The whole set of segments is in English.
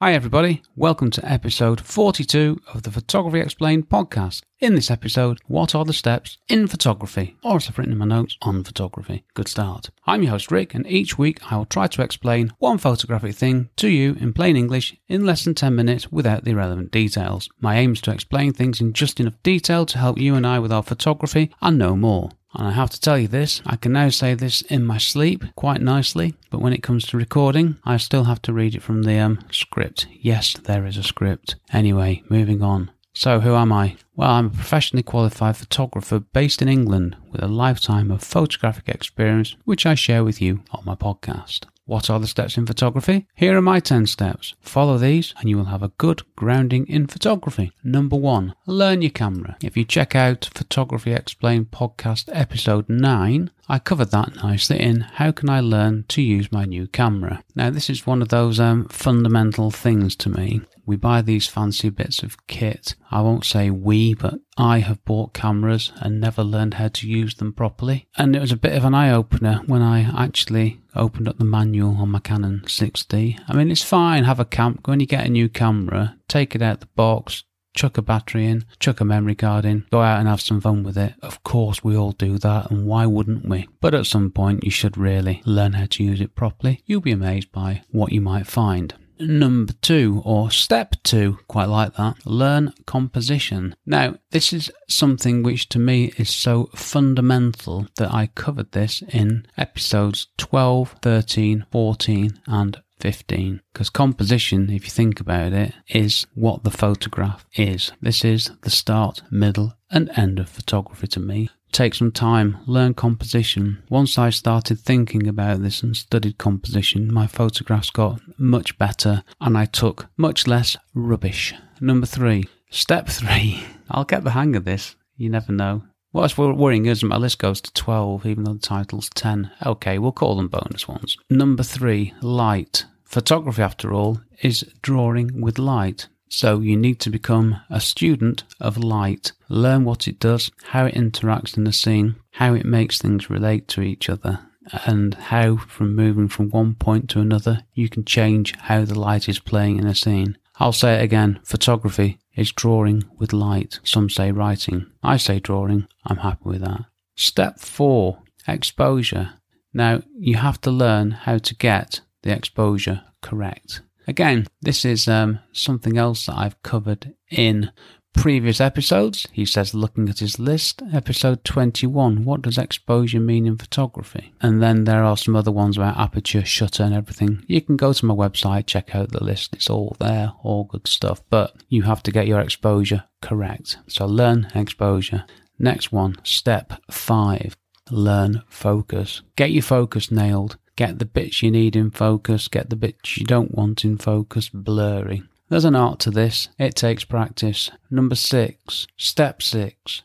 Hi, everybody. Welcome to episode 42 of the Photography Explained podcast. In this episode, what are the steps in photography? Or as I've written in my notes, on photography. Good start. I'm your host, Rick, and each week I will try to explain one photographic thing to you in plain English in less than 10 minutes without the irrelevant details. My aim is to explain things in just enough detail to help you and I with our photography and no more. And I have to tell you this, I can now say this in my sleep quite nicely, but when it comes to recording, I still have to read it from the um, script. Yes, there is a script. Anyway, moving on. So, who am I? Well, I'm a professionally qualified photographer based in England with a lifetime of photographic experience, which I share with you on my podcast. What are the steps in photography? Here are my 10 steps. Follow these and you will have a good grounding in photography. Number one, learn your camera. If you check out Photography Explained podcast episode 9, I covered that nicely in How Can I Learn to Use My New Camera. Now, this is one of those um, fundamental things to me. We buy these fancy bits of kit. I won't say we, but I have bought cameras and never learned how to use them properly. And it was a bit of an eye opener when I actually opened up the manual on my Canon 6D. I mean, it's fine, have a cam. When you get a new camera, take it out the box, chuck a battery in, chuck a memory card in, go out and have some fun with it. Of course, we all do that, and why wouldn't we? But at some point, you should really learn how to use it properly. You'll be amazed by what you might find. Number two, or step two, quite like that, learn composition. Now, this is something which to me is so fundamental that I covered this in episodes 12, 13, 14, and 15 because composition if you think about it is what the photograph is. This is the start middle and end of photography to me. Take some time learn composition. Once i started thinking about this and studied composition my photographs got much better and i took much less rubbish. Number 3 step 3 i'll get the hang of this. You never know What's worrying is my list goes to 12, even though the title's 10. Okay, we'll call them bonus ones. Number three, light. Photography, after all, is drawing with light. So you need to become a student of light. Learn what it does, how it interacts in the scene, how it makes things relate to each other, and how, from moving from one point to another, you can change how the light is playing in a scene. I'll say it again photography is drawing with light. Some say writing. I say drawing. I'm happy with that. Step four exposure. Now, you have to learn how to get the exposure correct. Again, this is um, something else that I've covered in previous episodes. He says, looking at his list, episode 21, what does exposure mean in photography? And then there are some other ones about aperture, shutter, and everything. You can go to my website, check out the list, it's all there, all good stuff, but you have to get your exposure correct. So learn exposure. Next one, step five, learn focus. Get your focus nailed. Get the bits you need in focus, get the bits you don't want in focus blurry. There's an art to this. It takes practice. Number six, step six.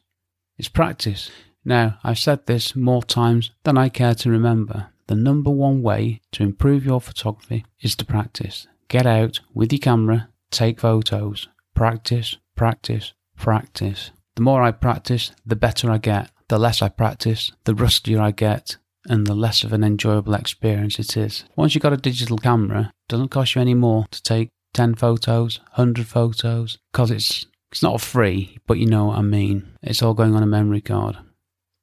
It's practice. Now, I've said this more times than I care to remember. The number one way to improve your photography is to practice. Get out with your camera, take photos. Practice, practice, practice. The more I practice, the better I get. The less I practice, the rustier I get, and the less of an enjoyable experience it is. Once you've got a digital camera, it doesn't cost you any more to take 10 photos, 100 photos, because it's, it's not free, but you know what I mean. It's all going on a memory card.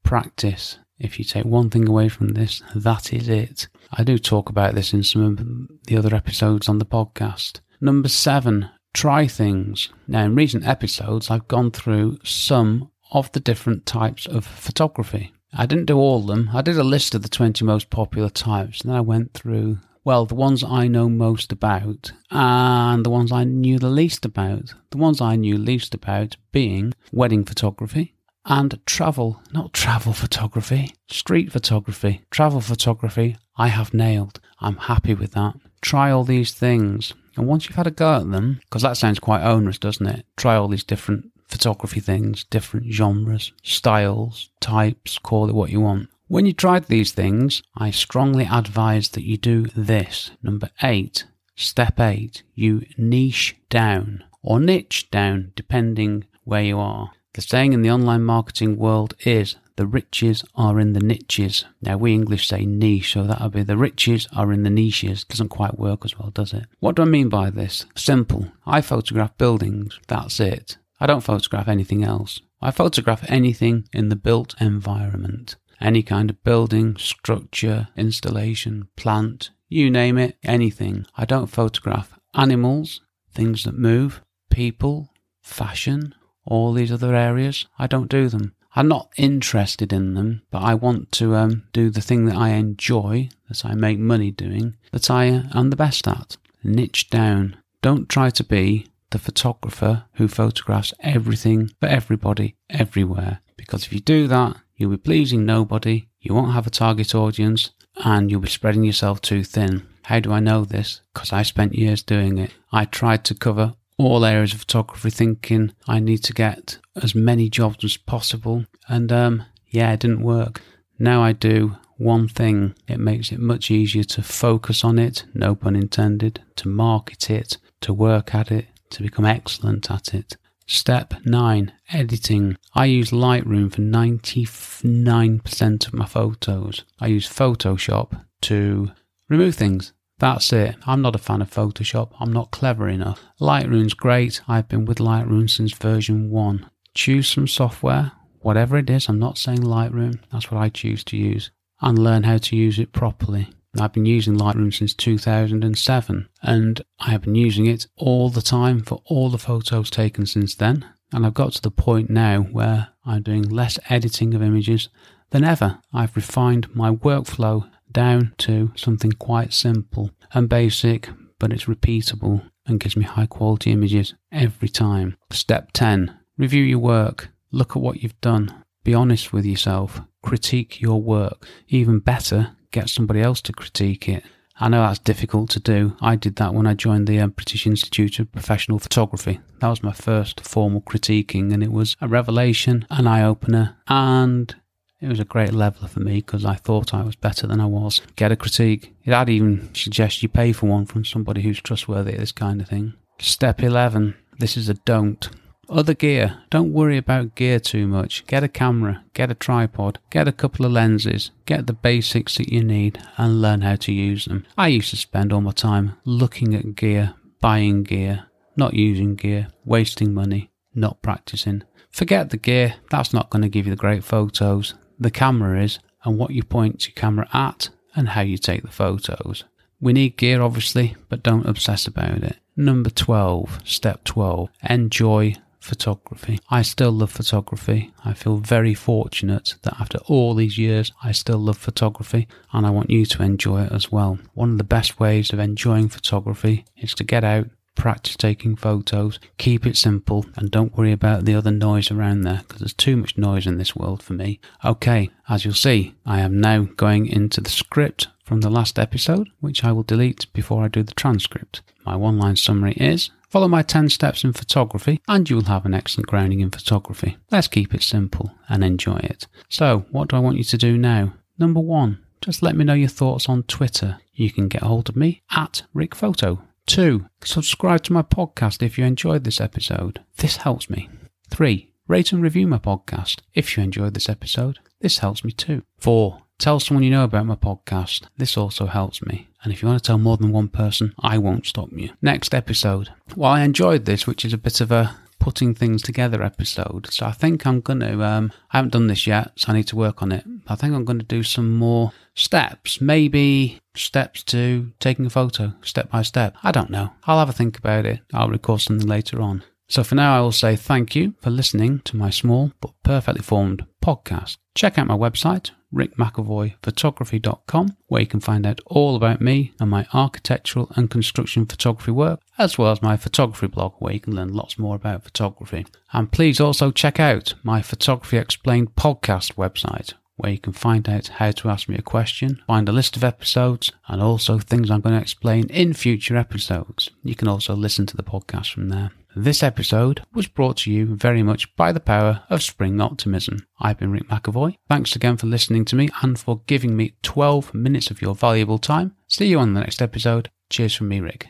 Practice. If you take one thing away from this, that is it. I do talk about this in some of the other episodes on the podcast. Number seven, try things. Now, in recent episodes, I've gone through some of the different types of photography. I didn't do all of them. I did a list of the 20 most popular types, and then I went through well, the ones I know most about and the ones I knew the least about. The ones I knew least about being wedding photography and travel, not travel photography, street photography. Travel photography, I have nailed. I'm happy with that. Try all these things. And once you've had a go at them, because that sounds quite onerous, doesn't it? Try all these different photography things, different genres, styles, types, call it what you want. When you tried these things, I strongly advise that you do this. Number eight, step eight, you niche down or niche down, depending where you are. The saying in the online marketing world is the riches are in the niches. Now, we English say niche, so that'll be the riches are in the niches. Doesn't quite work as well, does it? What do I mean by this? Simple. I photograph buildings. That's it. I don't photograph anything else. I photograph anything in the built environment. Any kind of building, structure, installation, plant, you name it, anything. I don't photograph animals, things that move, people, fashion, all these other areas. I don't do them. I'm not interested in them, but I want to um, do the thing that I enjoy, that I make money doing, that I am the best at. Niche down. Don't try to be the photographer who photographs everything for everybody, everywhere. Because if you do that, you'll be pleasing nobody, you won't have a target audience, and you'll be spreading yourself too thin. How do I know this? Because I spent years doing it. I tried to cover all areas of photography thinking I need to get as many jobs as possible. And um, yeah, it didn't work. Now I do one thing. It makes it much easier to focus on it, no pun intended, to market it, to work at it, to become excellent at it. Step 9 Editing. I use Lightroom for 99% of my photos. I use Photoshop to remove things that's it. I'm not a fan of Photoshop. I'm not clever enough. Lightroom's great. I've been with Lightroom since version 1. Choose some software, whatever it is. I'm not saying Lightroom. That's what I choose to use. And learn how to use it properly. I've been using Lightroom since 2007 and I have been using it all the time for all the photos taken since then. And I've got to the point now where I'm doing less editing of images than ever. I've refined my workflow down to something quite simple and basic, but it's repeatable and gives me high quality images every time. Step 10 Review your work. Look at what you've done. Be honest with yourself. Critique your work. Even better, get somebody else to critique it. I know that's difficult to do. I did that when I joined the uh, British Institute of Professional Photography. That was my first formal critiquing, and it was a revelation, an eye opener, and it was a great leveler for me because I thought I was better than I was. Get a critique. I'd even suggest you pay for one from somebody who's trustworthy at this kind of thing. Step 11. This is a don't. Other gear. Don't worry about gear too much. Get a camera, get a tripod, get a couple of lenses, get the basics that you need, and learn how to use them. I used to spend all my time looking at gear, buying gear, not using gear, wasting money, not practicing. Forget the gear, that's not going to give you the great photos the camera is and what you point your camera at and how you take the photos. We need gear obviously, but don't obsess about it. Number 12, step 12, enjoy photography. I still love photography. I feel very fortunate that after all these years, I still love photography and I want you to enjoy it as well. One of the best ways of enjoying photography is to get out, practice taking photos, keep it simple, and don't worry about the other noise around there because there's too much noise in this world for me. Okay, as you'll see, I am now going into the script from the last episode, which I will delete before I do the transcript. My one line summary is Follow my 10 steps in photography and you will have an excellent grounding in photography. Let's keep it simple and enjoy it. So, what do I want you to do now? Number one, just let me know your thoughts on Twitter. You can get hold of me at RickPhoto. Two, subscribe to my podcast if you enjoyed this episode. This helps me. Three, rate and review my podcast if you enjoyed this episode. This helps me too. Four, tell someone you know about my podcast. This also helps me. And if you want to tell more than one person, I won't stop you. Next episode. Well, I enjoyed this, which is a bit of a putting things together episode. So I think I'm going to, um, I haven't done this yet, so I need to work on it. I think I'm going to do some more steps, maybe steps to taking a photo, step by step. I don't know. I'll have a think about it. I'll record something later on. So for now, I will say thank you for listening to my small but perfectly formed podcast. Check out my website, rickmcevoyphotography.com, where you can find out all about me and my architectural and construction photography work, as well as my photography blog, where you can learn lots more about photography. And please also check out my Photography Explained podcast website, where you can find out how to ask me a question, find a list of episodes, and also things I'm going to explain in future episodes. You can also listen to the podcast from there. This episode was brought to you very much by the power of spring optimism. I've been Rick McEvoy. Thanks again for listening to me and for giving me 12 minutes of your valuable time. See you on the next episode. Cheers from me, Rick.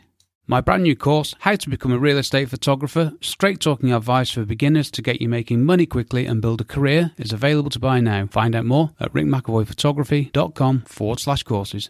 My brand new course, How to Become a Real Estate Photographer, straight talking advice for beginners to get you making money quickly and build a career, is available to buy now. Find out more at rickmcevoyphotography.com forward slash courses.